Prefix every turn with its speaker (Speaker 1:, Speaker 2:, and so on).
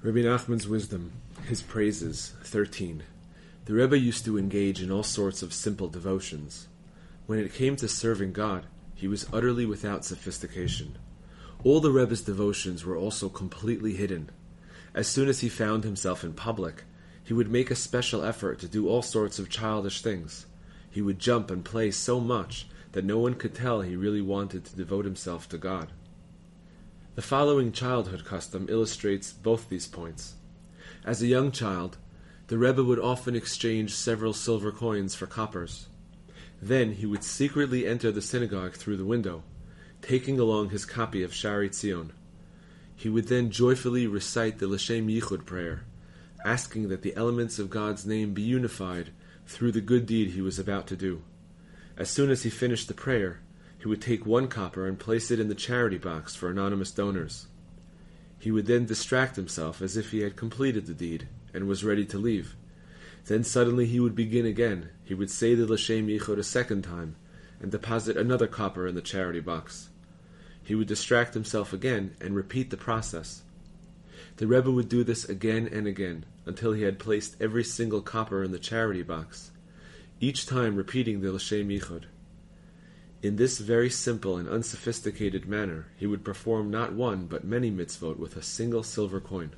Speaker 1: Rabbi Nachman's wisdom, his praises, 13. The Rebbe used to engage in all sorts of simple devotions. When it came to serving God, he was utterly without sophistication. All the Rebbe's devotions were also completely hidden. As soon as he found himself in public, he would make a special effort to do all sorts of childish things. He would jump and play so much that no one could tell he really wanted to devote himself to God. The following childhood custom illustrates both these points. As a young child, the Rebbe would often exchange several silver coins for coppers. Then he would secretly enter the synagogue through the window, taking along his copy of Shaarei Tzion. He would then joyfully recite the L'Shem Yichud prayer, asking that the elements of God's name be unified through the good deed he was about to do. As soon as he finished the prayer, he would take one copper and place it in the charity box for anonymous donors. He would then distract himself as if he had completed the deed and was ready to leave. Then suddenly he would begin again. He would say the L'Shem Yichud a second time and deposit another copper in the charity box. He would distract himself again and repeat the process. The Rebbe would do this again and again until he had placed every single copper in the charity box, each time repeating the L'Shem Yichud. In this very simple and unsophisticated manner, he would perform not one but many mitzvot with a single silver coin.